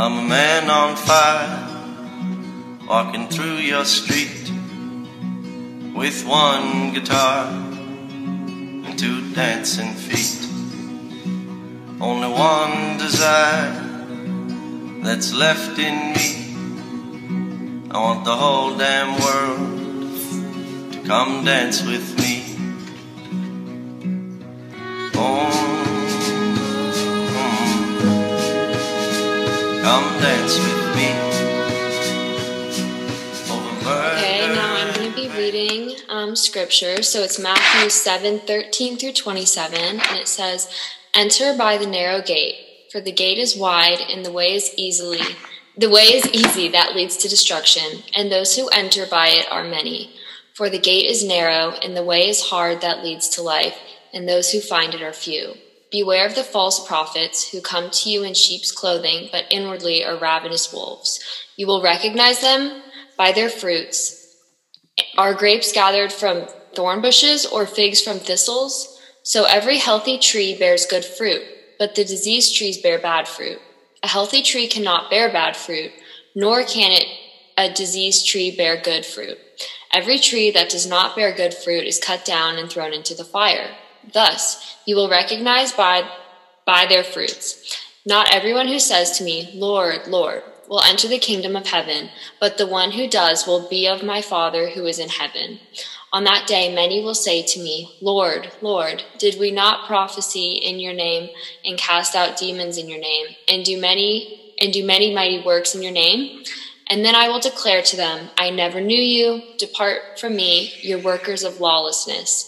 I'm a man on fire, walking through your street with one guitar and two dancing feet. Only one desire that's left in me. I want the whole damn world to come dance with me. With me. Okay, now I'm going to be reading um, scripture. So it's Matthew 7 13 through 27. And it says, Enter by the narrow gate, for the gate is wide and the way is easily. The way is easy that leads to destruction, and those who enter by it are many. For the gate is narrow and the way is hard that leads to life, and those who find it are few. Beware of the false prophets who come to you in sheep's clothing, but inwardly are ravenous wolves. You will recognize them by their fruits. Are grapes gathered from thorn bushes or figs from thistles? So every healthy tree bears good fruit, but the diseased trees bear bad fruit. A healthy tree cannot bear bad fruit, nor can it a diseased tree bear good fruit. Every tree that does not bear good fruit is cut down and thrown into the fire. Thus, you will recognize by, by their fruits. Not everyone who says to me, Lord, Lord, will enter the kingdom of heaven, but the one who does will be of my Father who is in heaven. On that day, many will say to me, Lord, Lord, did we not prophesy in your name and cast out demons in your name and do many, and do many mighty works in your name? And then I will declare to them, I never knew you. Depart from me, you workers of lawlessness.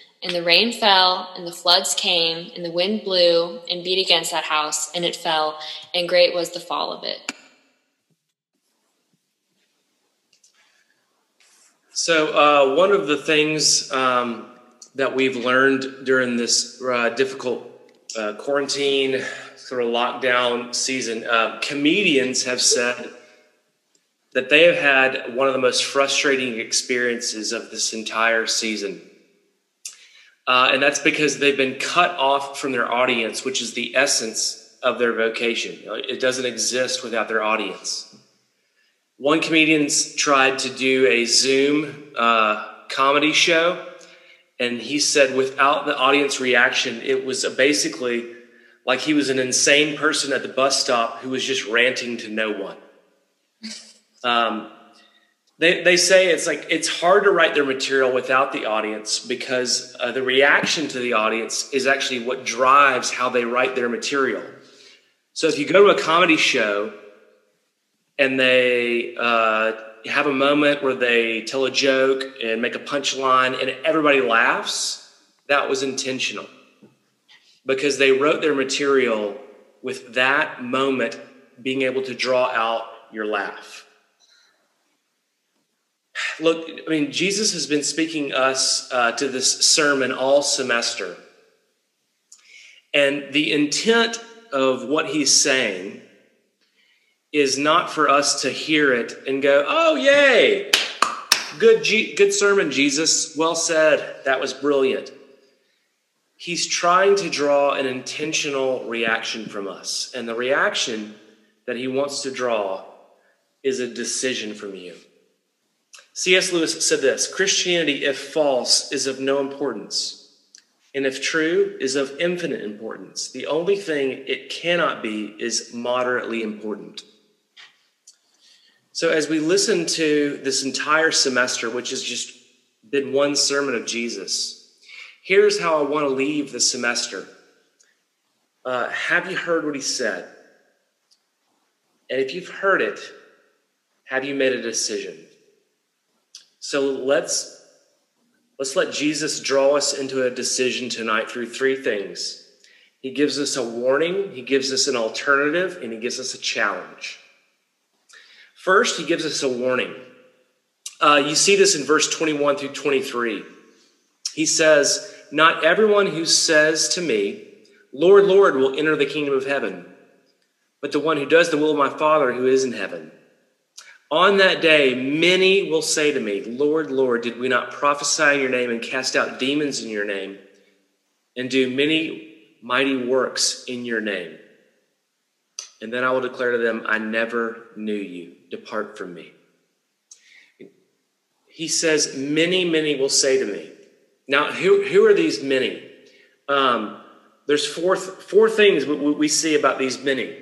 And the rain fell, and the floods came, and the wind blew and beat against that house, and it fell, and great was the fall of it. So, uh, one of the things um, that we've learned during this uh, difficult uh, quarantine, sort of lockdown season, uh, comedians have said that they have had one of the most frustrating experiences of this entire season. Uh, and that's because they've been cut off from their audience, which is the essence of their vocation. It doesn't exist without their audience. One comedian tried to do a Zoom uh, comedy show, and he said without the audience reaction, it was basically like he was an insane person at the bus stop who was just ranting to no one. Um, they, they say it's like it's hard to write their material without the audience because uh, the reaction to the audience is actually what drives how they write their material. So if you go to a comedy show and they uh, have a moment where they tell a joke and make a punchline and everybody laughs, that was intentional because they wrote their material with that moment being able to draw out your laugh. Look, I mean, Jesus has been speaking us uh, to this sermon all semester. And the intent of what he's saying is not for us to hear it and go, oh, yay, good, G- good sermon, Jesus. Well said. That was brilliant. He's trying to draw an intentional reaction from us. And the reaction that he wants to draw is a decision from you. C.S. Lewis said this Christianity, if false, is of no importance, and if true, is of infinite importance. The only thing it cannot be is moderately important. So, as we listen to this entire semester, which has just been one sermon of Jesus, here's how I want to leave the semester. Uh, have you heard what he said? And if you've heard it, have you made a decision? So let's let's let Jesus draw us into a decision tonight through three things. He gives us a warning, he gives us an alternative, and he gives us a challenge. First, he gives us a warning. Uh, you see this in verse 21 through 23. He says, Not everyone who says to me, Lord, Lord, will enter the kingdom of heaven, but the one who does the will of my Father who is in heaven. On that day, many will say to me, Lord, Lord, did we not prophesy in your name and cast out demons in your name and do many mighty works in your name? And then I will declare to them, I never knew you. Depart from me. He says, Many, many will say to me. Now, who, who are these many? Um, there's four, four things we, we see about these many.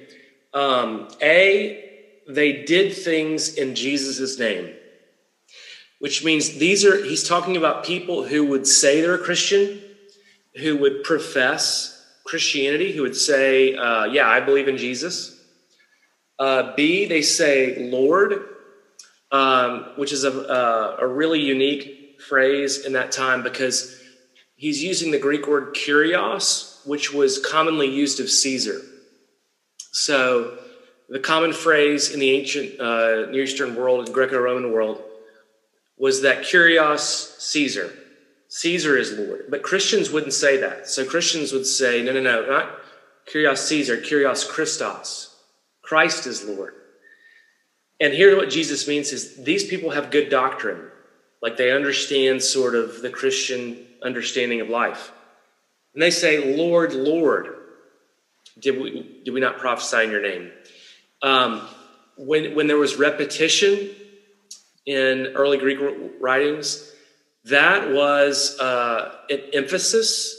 Um, a, they did things in Jesus' name, which means these are, he's talking about people who would say they're a Christian, who would profess Christianity, who would say, uh, Yeah, I believe in Jesus. Uh, B, they say Lord, um, which is a, uh, a really unique phrase in that time because he's using the Greek word kurios, which was commonly used of Caesar. So, the common phrase in the ancient uh, Near Eastern world and Greco Roman world was that Kurios Caesar. Caesar is Lord. But Christians wouldn't say that. So Christians would say, no, no, no, not kurios Caesar, Kurios Christos. Christ is Lord. And here what Jesus means is these people have good doctrine. Like they understand sort of the Christian understanding of life. And they say, Lord, Lord, did we, did we not prophesy in your name? Um, when, when there was repetition in early Greek writings, that was uh, an emphasis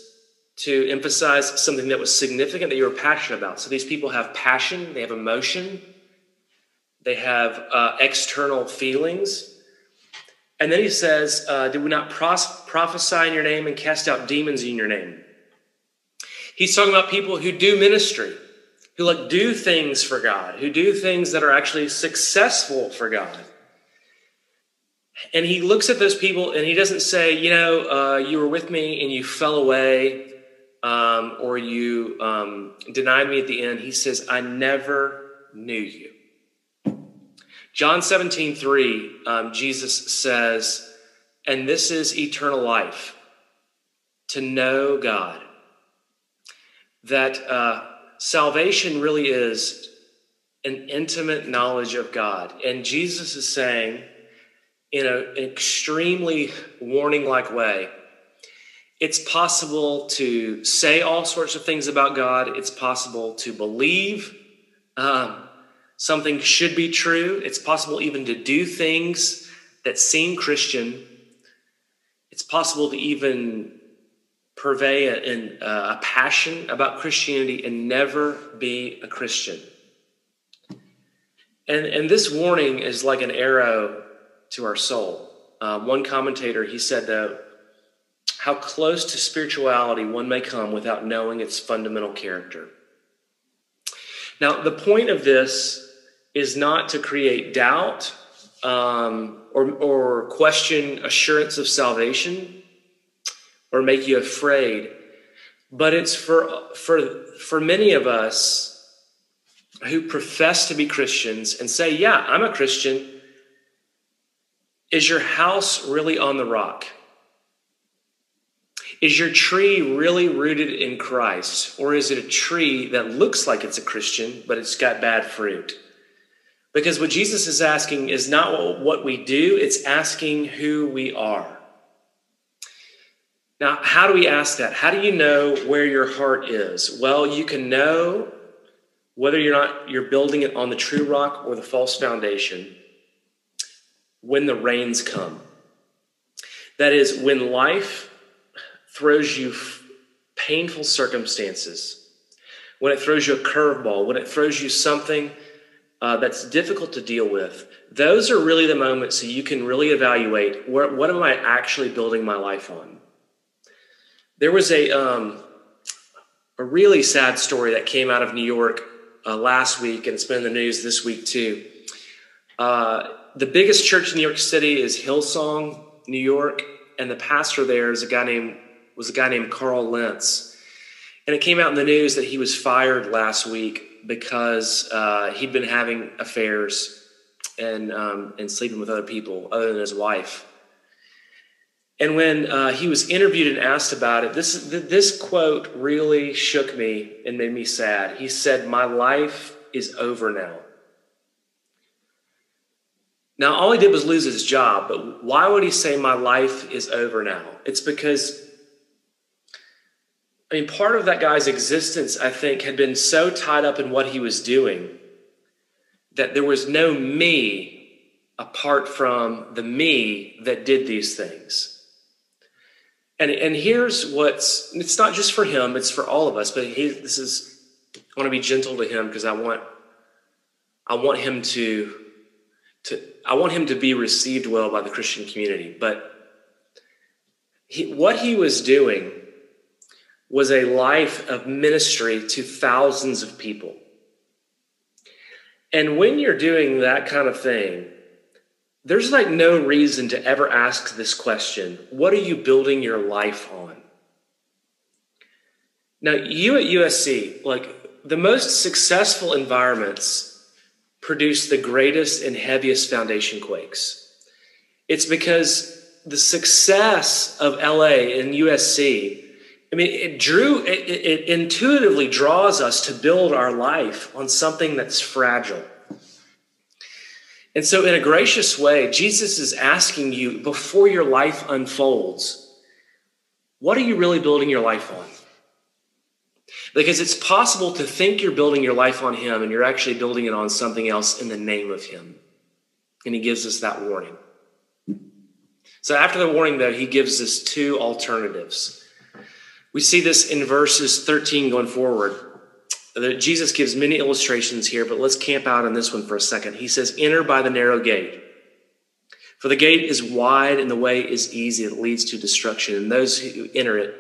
to emphasize something that was significant that you were passionate about. So these people have passion, they have emotion, they have uh, external feelings. And then he says, uh, Did we not pros- prophesy in your name and cast out demons in your name? He's talking about people who do ministry who like do things for God, who do things that are actually successful for God. And he looks at those people and he doesn't say, you know, uh, you were with me and you fell away um, or you um, denied me at the end. He says, I never knew you. John 17, 3, um, Jesus says, and this is eternal life, to know God. That uh, salvation really is an intimate knowledge of God. And Jesus is saying, in an extremely warning like way, it's possible to say all sorts of things about God. It's possible to believe um, something should be true. It's possible even to do things that seem Christian. It's possible to even purvey a, a, passion about Christianity and never be a Christian. And, and this warning is like an arrow to our soul. Uh, one commentator, he said, though, how close to spirituality one may come without knowing its fundamental character. Now, the point of this is not to create doubt um, or, or question assurance of salvation or make you afraid. But it's for, for, for many of us who profess to be Christians and say, Yeah, I'm a Christian. Is your house really on the rock? Is your tree really rooted in Christ? Or is it a tree that looks like it's a Christian, but it's got bad fruit? Because what Jesus is asking is not what we do, it's asking who we are. Now, how do we ask that? How do you know where your heart is? Well, you can know whether you're not you're building it on the true rock or the false foundation when the rains come. That is when life throws you painful circumstances, when it throws you a curveball, when it throws you something uh, that's difficult to deal with. Those are really the moments that you can really evaluate where, what am I actually building my life on? There was a um, a really sad story that came out of New York uh, last week, and it's been in the news this week too. Uh, the biggest church in New York City is Hillsong, New York, and the pastor there is a guy named was a guy named Carl Lentz, and it came out in the news that he was fired last week because uh, he'd been having affairs and um, and sleeping with other people other than his wife. And when uh, he was interviewed and asked about it, this this quote really shook me and made me sad. He said, "My life is over now." Now, all he did was lose his job, but why would he say, My life is over now? It's because, I mean, part of that guy's existence, I think, had been so tied up in what he was doing that there was no me apart from the me that did these things. And, and here's what's it's not just for him, it's for all of us, but he, this is I want to be gentle to him because I want I want him to to I want him to be received well by the Christian community. But he, what he was doing was a life of ministry to thousands of people. And when you're doing that kind of thing, there's like no reason to ever ask this question What are you building your life on? Now, you at USC, like the most successful environments produce the greatest and heaviest foundation quakes. It's because the success of LA and USC, I mean, it drew, it, it, intuitively draws us to build our life on something that's fragile. And so, in a gracious way, Jesus is asking you before your life unfolds, what are you really building your life on? Because it's possible to think you're building your life on Him and you're actually building it on something else in the name of Him. And He gives us that warning. So, after the warning, though, He gives us two alternatives. We see this in verses 13 going forward. Jesus gives many illustrations here, but let's camp out on this one for a second. He says, Enter by the narrow gate. For the gate is wide and the way is easy that leads to destruction, and those who enter it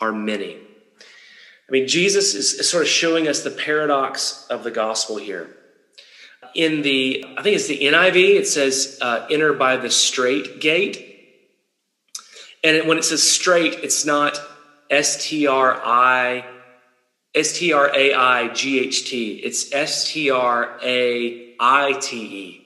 are many. I mean, Jesus is sort of showing us the paradox of the gospel here. In the, I think it's the NIV, it says, uh, enter by the straight gate. And when it says straight, it's not S T R I, S T R A I G H T. It's S T R A I T E.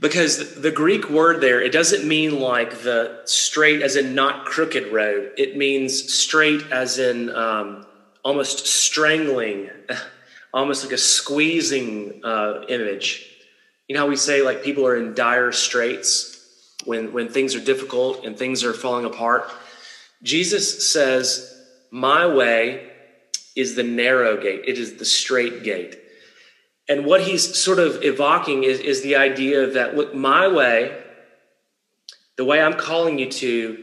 Because the Greek word there, it doesn't mean like the straight as in not crooked road. It means straight as in um, almost strangling, almost like a squeezing uh, image. You know how we say like people are in dire straits when, when things are difficult and things are falling apart? Jesus says, My way is the narrow gate, it is the straight gate. And what he's sort of evoking is, is the idea that, look, my way, the way I'm calling you to,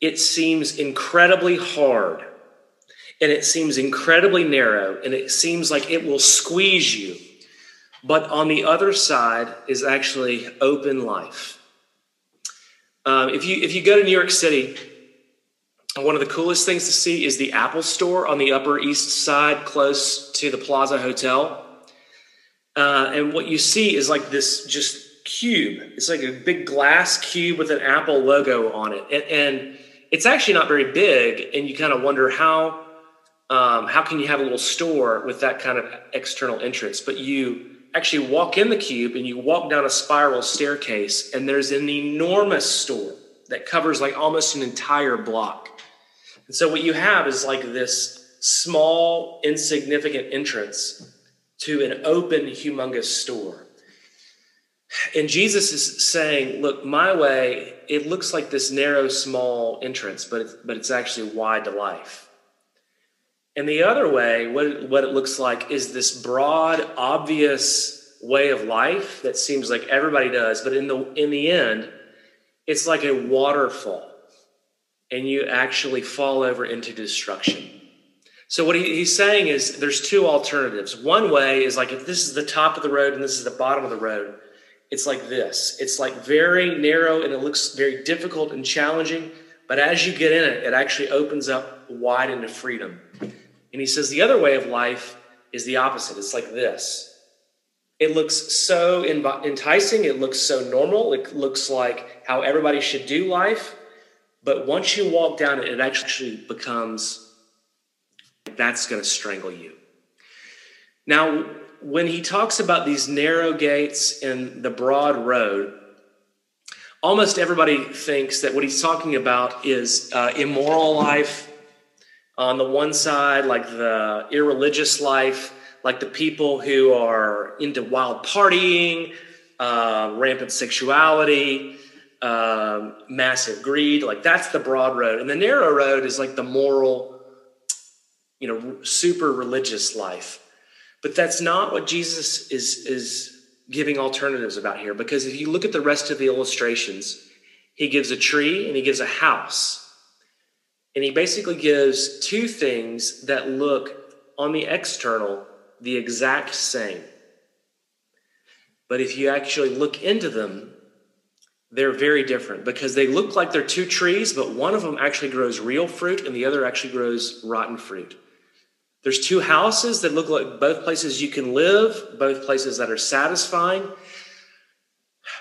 it seems incredibly hard and it seems incredibly narrow and it seems like it will squeeze you. But on the other side is actually open life. Um, if, you, if you go to New York City, one of the coolest things to see is the Apple Store on the Upper East Side, close to the Plaza Hotel. Uh, and what you see is like this just cube. It's like a big glass cube with an Apple logo on it. And, and it's actually not very big. And you kind of wonder how, um, how can you have a little store with that kind of external entrance? But you actually walk in the cube and you walk down a spiral staircase, and there's an enormous store that covers like almost an entire block. And so what you have is like this small, insignificant entrance to an open, humongous store. And Jesus is saying, Look, my way, it looks like this narrow, small entrance, but it's, but it's actually wide to life. And the other way, what it, what it looks like is this broad, obvious way of life that seems like everybody does, but in the, in the end, it's like a waterfall, and you actually fall over into destruction. So what he, he's saying is there's two alternatives. One way is like if this is the top of the road and this is the bottom of the road, it's like this. It's like very narrow and it looks very difficult and challenging, but as you get in it, it actually opens up wide into freedom. And he says the other way of life is the opposite. It's like this. It looks so enticing, it looks so normal, it looks like how everybody should do life, but once you walk down it, it actually becomes that's going to strangle you. Now, when he talks about these narrow gates and the broad road, almost everybody thinks that what he's talking about is uh, immoral life on the one side, like the irreligious life, like the people who are into wild partying, uh, rampant sexuality, um, massive greed. Like that's the broad road. And the narrow road is like the moral, you know, super religious life. But that's not what Jesus is, is giving alternatives about here. Because if you look at the rest of the illustrations, he gives a tree and he gives a house. And he basically gives two things that look on the external the exact same. But if you actually look into them, they're very different because they look like they're two trees, but one of them actually grows real fruit and the other actually grows rotten fruit. There's two houses that look like both places you can live, both places that are satisfying.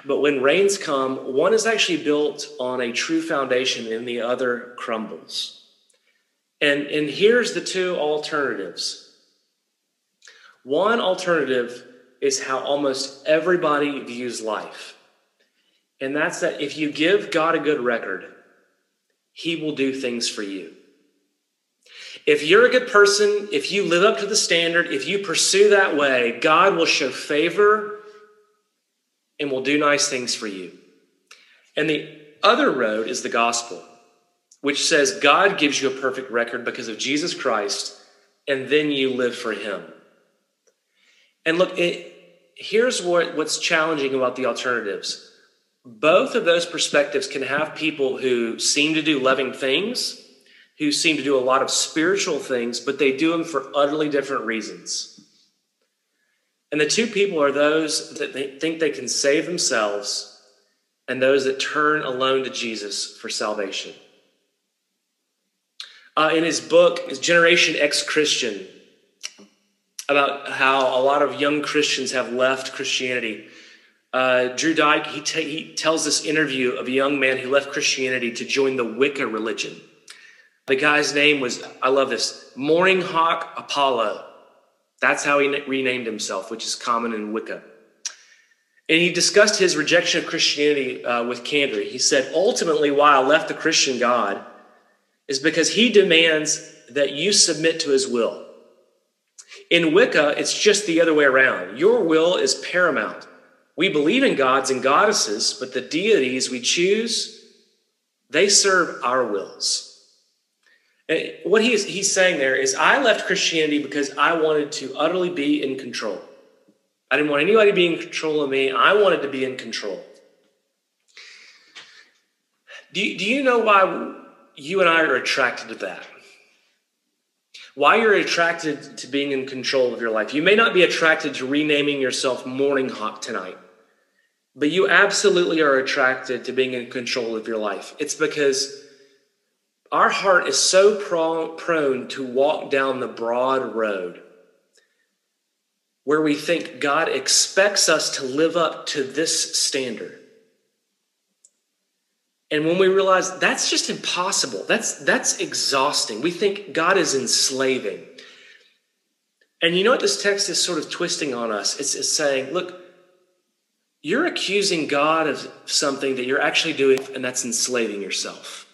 But when rains come, one is actually built on a true foundation and the other crumbles. And, and here's the two alternatives. One alternative is how almost everybody views life. And that's that if you give God a good record, He will do things for you. If you're a good person, if you live up to the standard, if you pursue that way, God will show favor and will do nice things for you. And the other road is the gospel, which says God gives you a perfect record because of Jesus Christ, and then you live for Him. And look, it, here's what, what's challenging about the alternatives both of those perspectives can have people who seem to do loving things, who seem to do a lot of spiritual things, but they do them for utterly different reasons. And the two people are those that they think they can save themselves and those that turn alone to Jesus for salvation. Uh, in his book, Generation Ex-Christian, about how a lot of young Christians have left Christianity. Uh, Drew Dyck, he, he tells this interview of a young man who left Christianity to join the Wicca religion. The guy's name was, I love this, Morning Hawk Apollo. That's how he renamed himself, which is common in Wicca. And he discussed his rejection of Christianity uh, with candor. He said, Ultimately, why I left the Christian God is because he demands that you submit to his will. In Wicca, it's just the other way around. Your will is paramount. We believe in gods and goddesses, but the deities we choose, they serve our wills. And what he's, he's saying there is, I left Christianity because I wanted to utterly be in control. I didn't want anybody to be in control of me. I wanted to be in control. Do do you know why you and I are attracted to that? why you're attracted to being in control of your life. You may not be attracted to renaming yourself Morning Hawk tonight, but you absolutely are attracted to being in control of your life. It's because our heart is so prone to walk down the broad road where we think God expects us to live up to this standard. And when we realize that's just impossible, that's, that's exhausting. We think God is enslaving. And you know what this text is sort of twisting on us? It's, it's saying, look, you're accusing God of something that you're actually doing, and that's enslaving yourself.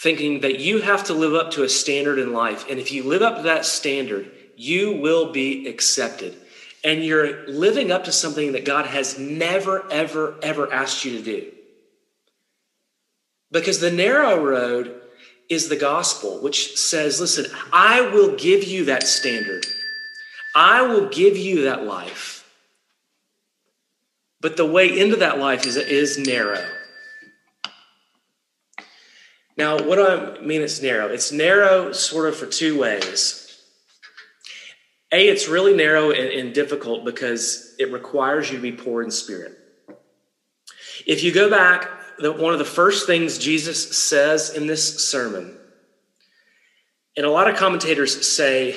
Thinking that you have to live up to a standard in life. And if you live up to that standard, you will be accepted. And you're living up to something that God has never, ever, ever asked you to do. Because the narrow road is the gospel, which says, listen, I will give you that standard. I will give you that life. But the way into that life is, is narrow. Now, what do I mean it's narrow? It's narrow sort of for two ways. A, it's really narrow and, and difficult because it requires you to be poor in spirit. If you go back the, one of the first things Jesus says in this sermon. And a lot of commentators say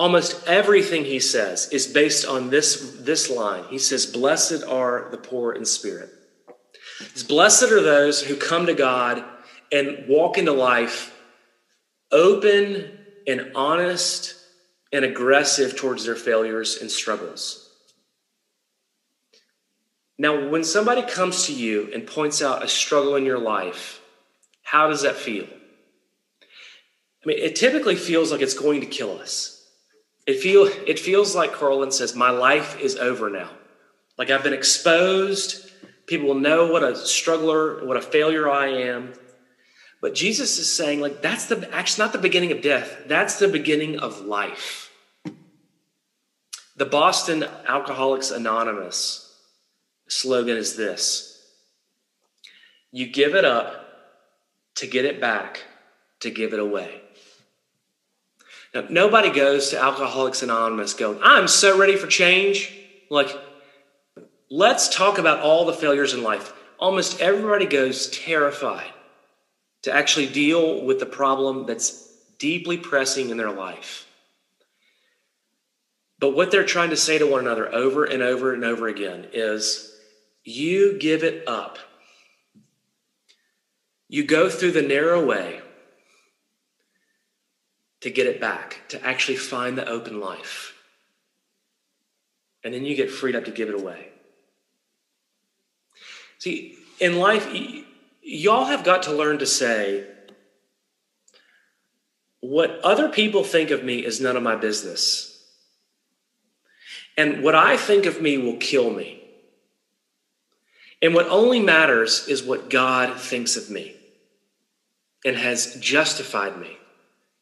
almost everything he says is based on this, this line. He says, Blessed are the poor in spirit. It's blessed are those who come to God and walk into life open and honest and aggressive towards their failures and struggles. Now, when somebody comes to you and points out a struggle in your life, how does that feel? I mean, it typically feels like it's going to kill us. It, feel, it feels like Carlin says, My life is over now. Like I've been exposed. People will know what a struggler, what a failure I am. But Jesus is saying, like, that's the actually not the beginning of death, that's the beginning of life. The Boston Alcoholics Anonymous slogan is this You give it up to get it back, to give it away. Now, nobody goes to Alcoholics Anonymous going, I'm so ready for change. Like, let's talk about all the failures in life. Almost everybody goes terrified to actually deal with the problem that's deeply pressing in their life. But what they're trying to say to one another over and over and over again is you give it up. You go through the narrow way to get it back, to actually find the open life. And then you get freed up to give it away. See, in life, y- y'all have got to learn to say, what other people think of me is none of my business. And what I think of me will kill me. And what only matters is what God thinks of me and has justified me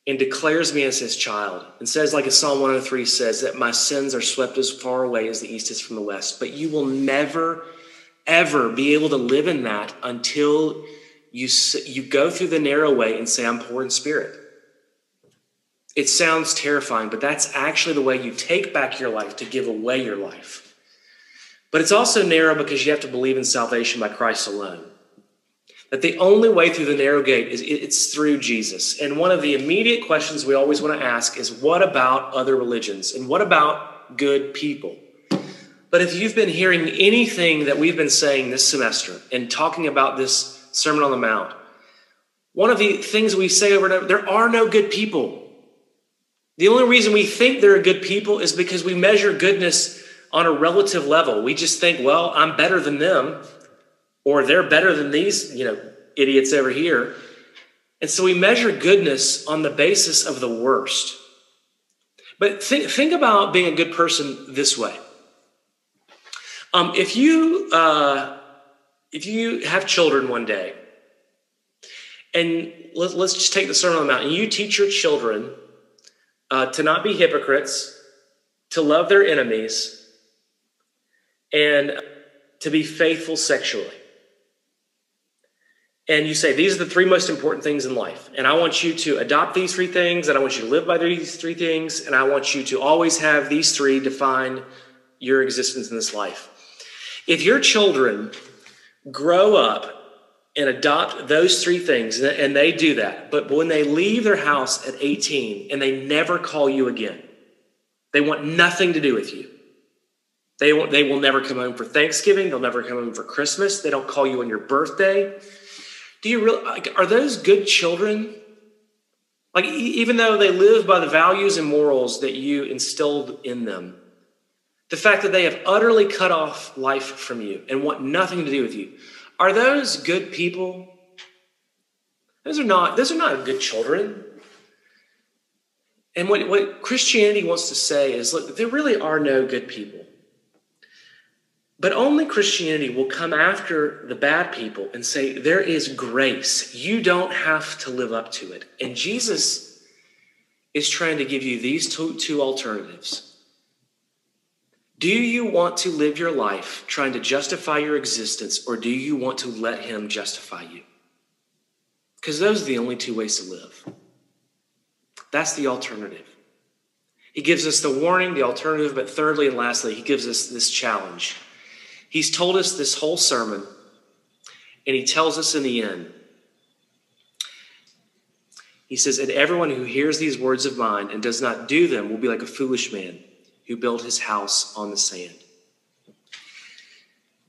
and declares me as his child and says, like a Psalm 103 says, that my sins are swept as far away as the east is from the west. But you will never, ever be able to live in that until you, you go through the narrow way and say, I'm poor in spirit. It sounds terrifying, but that's actually the way you take back your life to give away your life. But it's also narrow because you have to believe in salvation by Christ alone. That the only way through the narrow gate is it's through Jesus. And one of the immediate questions we always want to ask is what about other religions? And what about good people? But if you've been hearing anything that we've been saying this semester and talking about this Sermon on the Mount, one of the things we say over and over there are no good people. The only reason we think there are good people is because we measure goodness on a relative level. We just think, well, I'm better than them, or they're better than these, you know, idiots over here. And so we measure goodness on the basis of the worst. But think, think about being a good person this way. Um, if you uh, if you have children one day, and let, us just take the Sermon on the Mount, and you teach your children uh, to not be hypocrites, to love their enemies, and to be faithful sexually. And you say, these are the three most important things in life. And I want you to adopt these three things, and I want you to live by these three things, and I want you to always have these three define your existence in this life. If your children grow up and adopt those three things, and they do that, but when they leave their house at 18 and they never call you again, they want nothing to do with you. They, they will never come home for Thanksgiving. They'll never come home for Christmas. They don't call you on your birthday. Do you really, like, are those good children? Like, even though they live by the values and morals that you instilled in them, the fact that they have utterly cut off life from you and want nothing to do with you, are those good people? Those are not, those are not good children. And what, what Christianity wants to say is look, there really are no good people. But only Christianity will come after the bad people and say, there is grace. You don't have to live up to it. And Jesus is trying to give you these two, two alternatives. Do you want to live your life trying to justify your existence, or do you want to let Him justify you? Because those are the only two ways to live. That's the alternative. He gives us the warning, the alternative, but thirdly and lastly, He gives us this challenge. He's told us this whole sermon, and he tells us in the end. He says, And everyone who hears these words of mine and does not do them will be like a foolish man who built his house on the sand.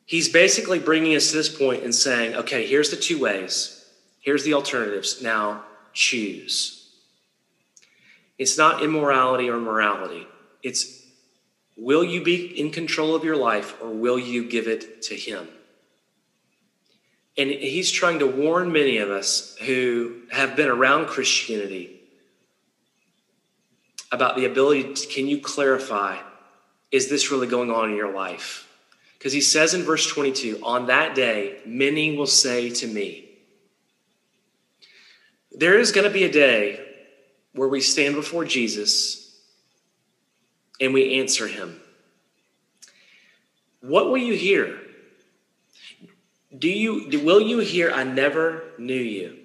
He's basically bringing us to this point and saying, okay, here's the two ways, here's the alternatives. Now choose. It's not immorality or morality. It's will you be in control of your life or will you give it to Him? And he's trying to warn many of us who have been around Christianity about the ability to, can you clarify, is this really going on in your life? Because he says in verse 22, on that day, many will say to me, there is going to be a day where we stand before Jesus and we answer him. What will you hear? Do you will you hear I never knew you?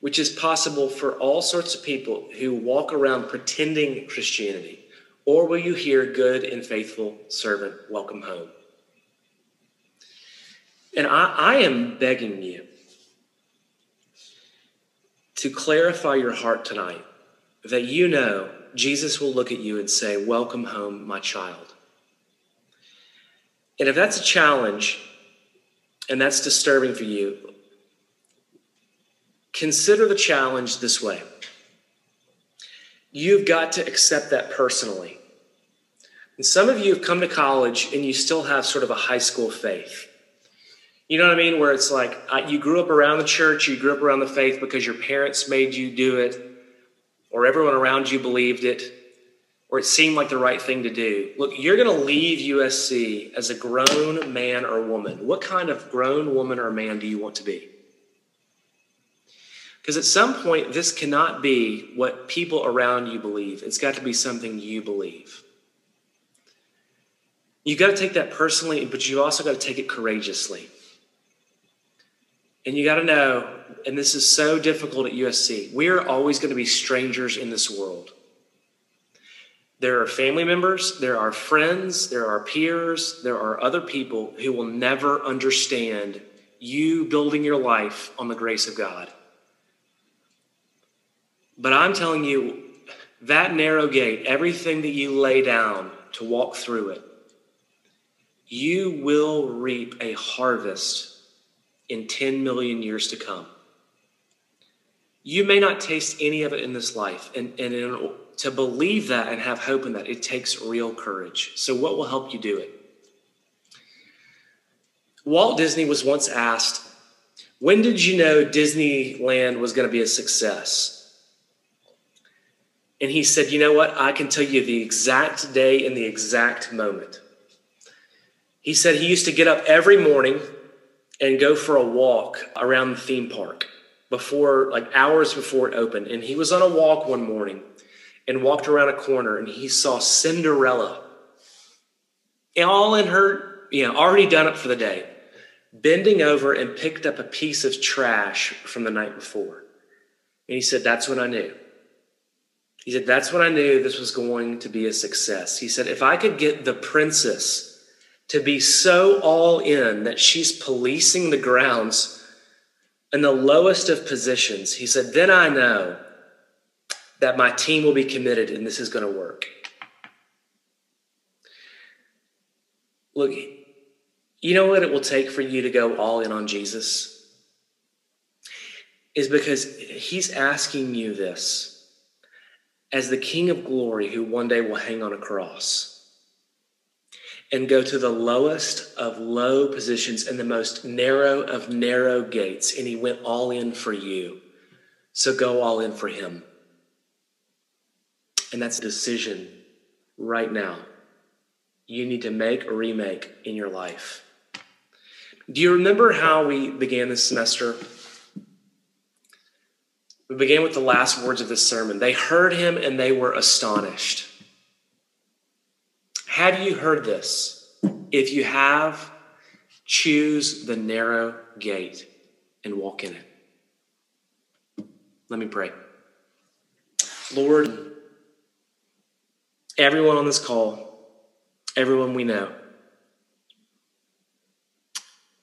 Which is possible for all sorts of people who walk around pretending Christianity. Or will you hear good and faithful servant, welcome home? And I, I am begging you to clarify your heart tonight that you know Jesus will look at you and say, Welcome home, my child. And if that's a challenge, and that's disturbing for you, consider the challenge this way. You've got to accept that personally. And some of you have come to college and you still have sort of a high school faith. You know what I mean? Where it's like uh, you grew up around the church, you grew up around the faith because your parents made you do it, or everyone around you believed it, or it seemed like the right thing to do. Look, you're going to leave USC as a grown man or woman. What kind of grown woman or man do you want to be? Because at some point, this cannot be what people around you believe. It's got to be something you believe. You've got to take that personally, but you've also got to take it courageously. And you got to know, and this is so difficult at USC, we are always going to be strangers in this world. There are family members, there are friends, there are peers, there are other people who will never understand you building your life on the grace of God. But I'm telling you, that narrow gate, everything that you lay down to walk through it, you will reap a harvest in 10 million years to come. You may not taste any of it in this life, and, and in to believe that and have hope in that, it takes real courage. So, what will help you do it? Walt Disney was once asked, When did you know Disneyland was going to be a success? And he said, You know what? I can tell you the exact day and the exact moment. He said he used to get up every morning and go for a walk around the theme park before, like hours before it opened. And he was on a walk one morning and walked around a corner and he saw Cinderella, all in her, you know, already done up for the day, bending over and picked up a piece of trash from the night before. And he said, That's when I knew. He said, That's when I knew this was going to be a success. He said, If I could get the princess to be so all in that she's policing the grounds in the lowest of positions, he said, then I know that my team will be committed and this is going to work. Look, you know what it will take for you to go all in on Jesus? Is because he's asking you this as the King of glory who one day will hang on a cross and go to the lowest of low positions and the most narrow of narrow gates. And he went all in for you. So go all in for him. And that's a decision right now you need to make or remake in your life. Do you remember how we began this semester? We began with the last words of this sermon. They heard him and they were astonished. Have you heard this? If you have, choose the narrow gate and walk in it. Let me pray. Lord, everyone on this call, everyone we know.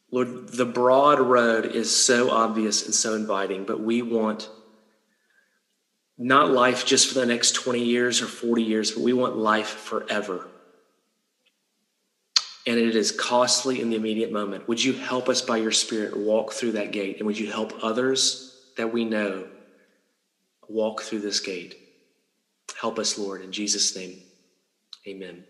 Lord, the broad road is so obvious and so inviting, but we want not life just for the next 20 years or 40 years, but we want life forever. And it is costly in the immediate moment. Would you help us by your Spirit walk through that gate? And would you help others that we know walk through this gate? Help us, Lord, in Jesus' name. Amen.